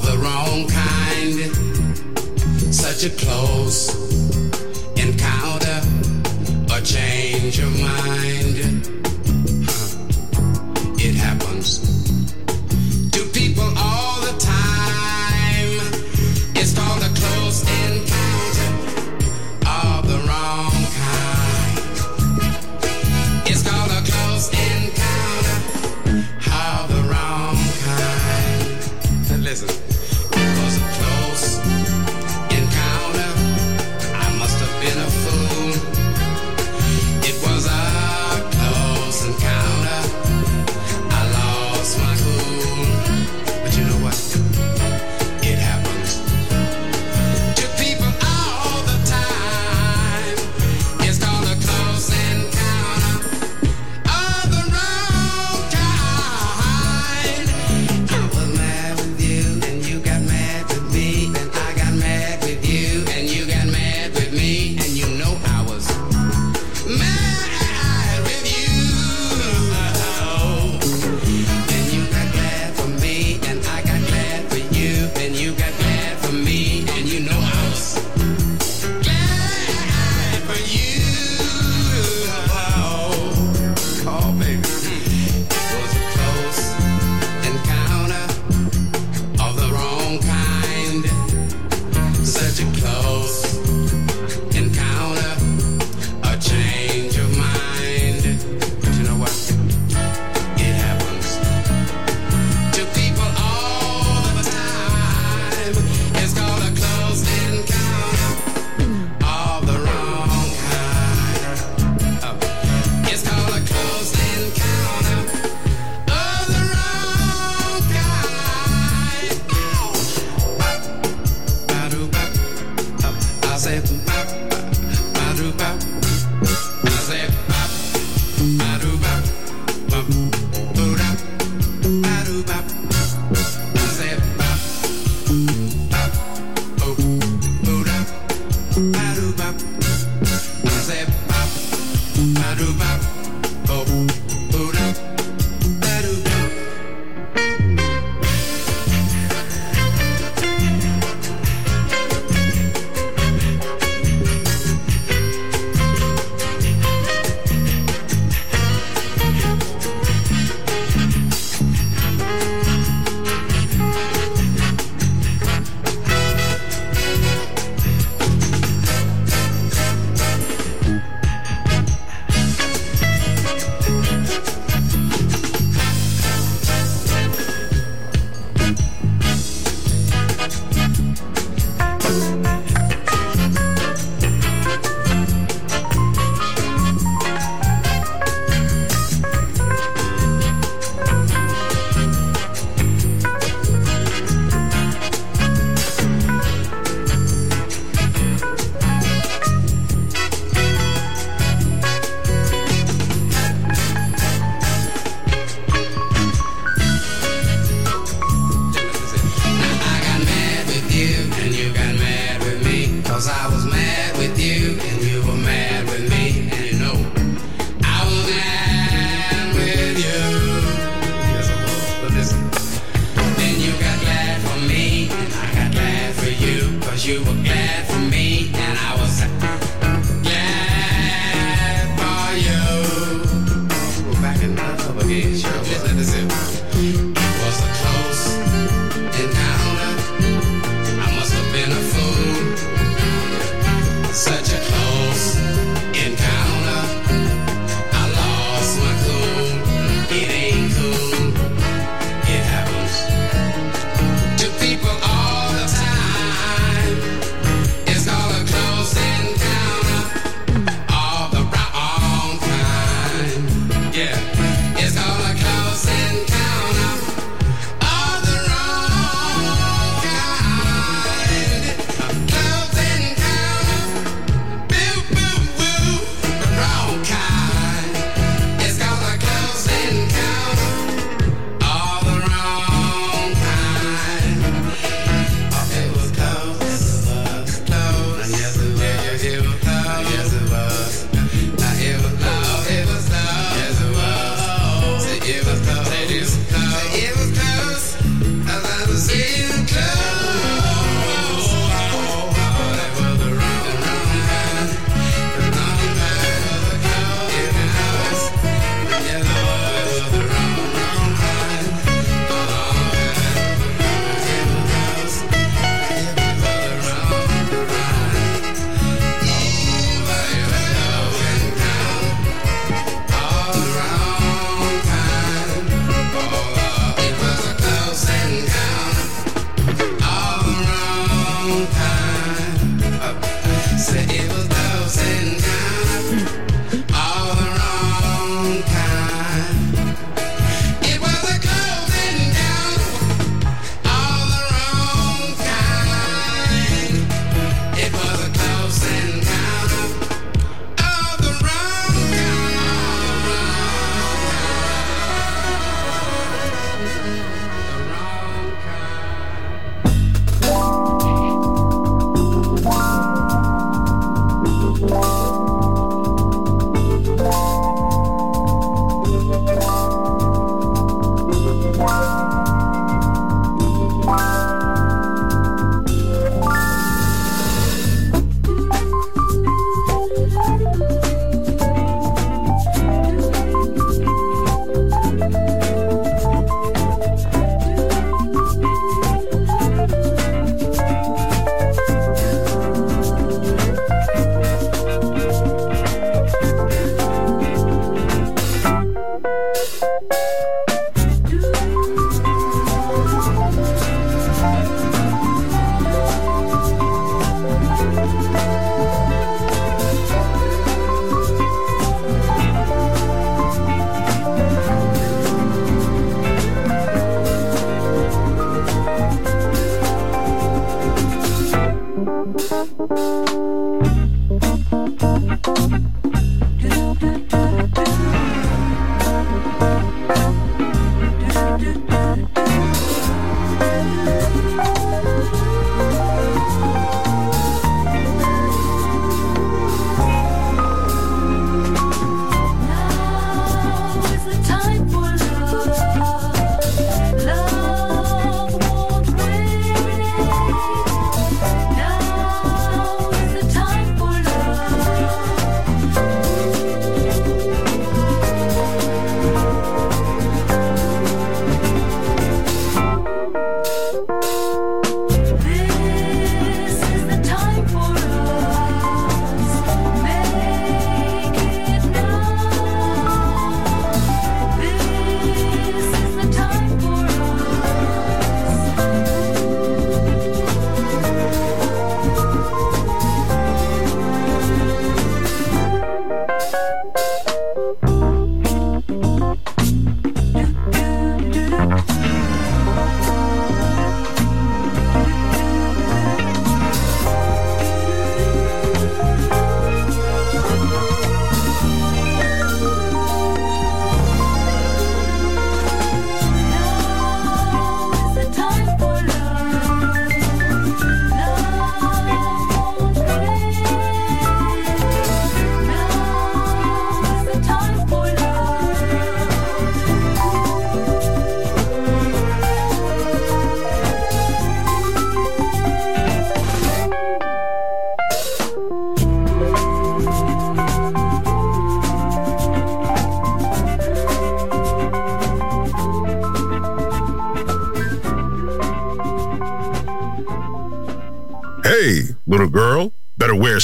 of the wrong kind. Such a close encounter, a change of mind.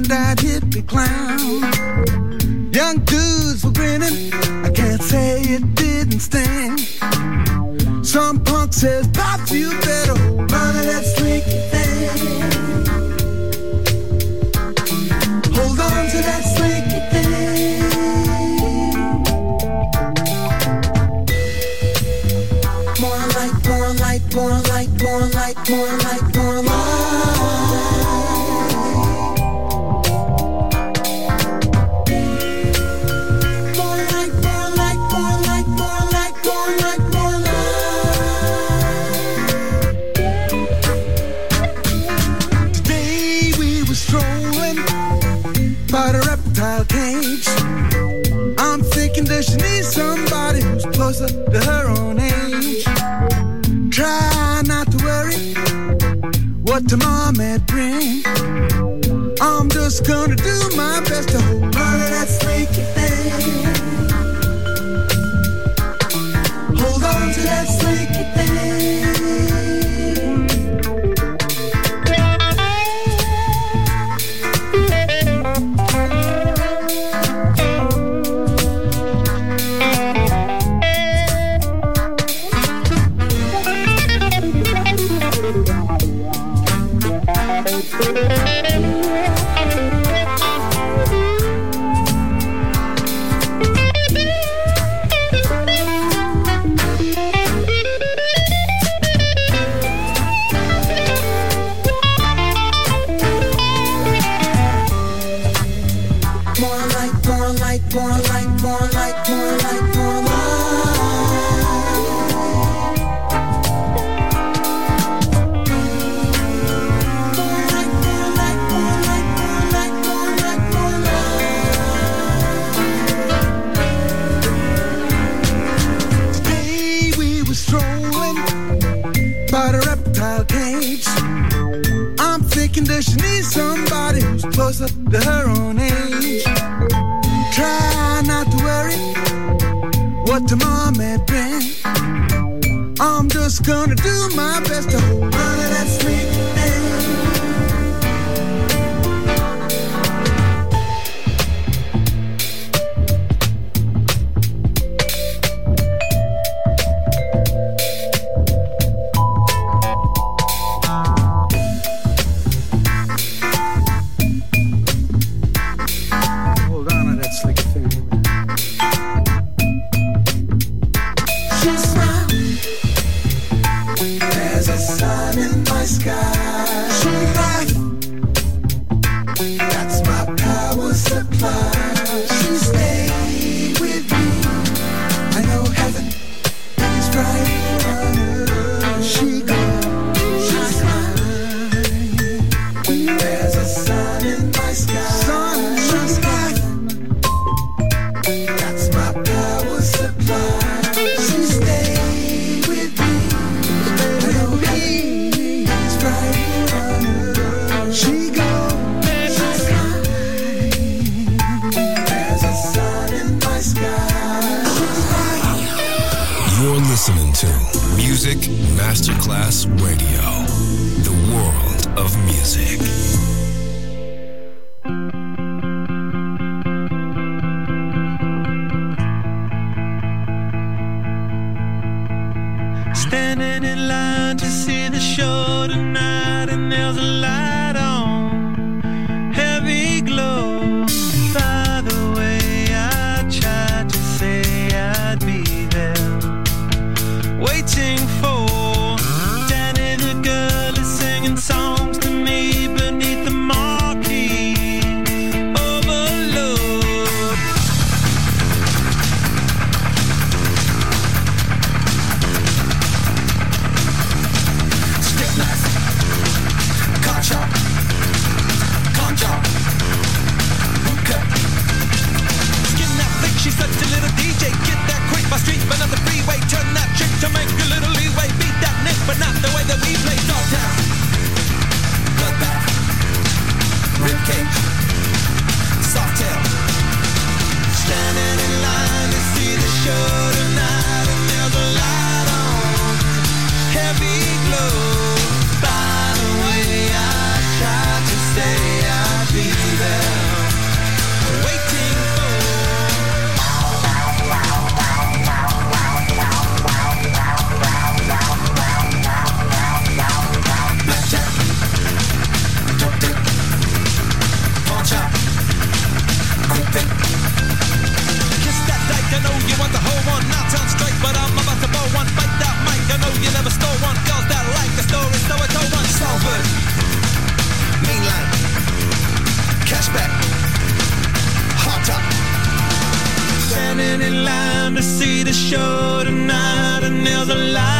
blind-eyed hippie clown. Young dudes were grinning. I can't say it didn't sting. Some punk says what tomorrow may bring. I'm just gonna do my best to hold on to that snake. to the show tonight and there's a light There's a light.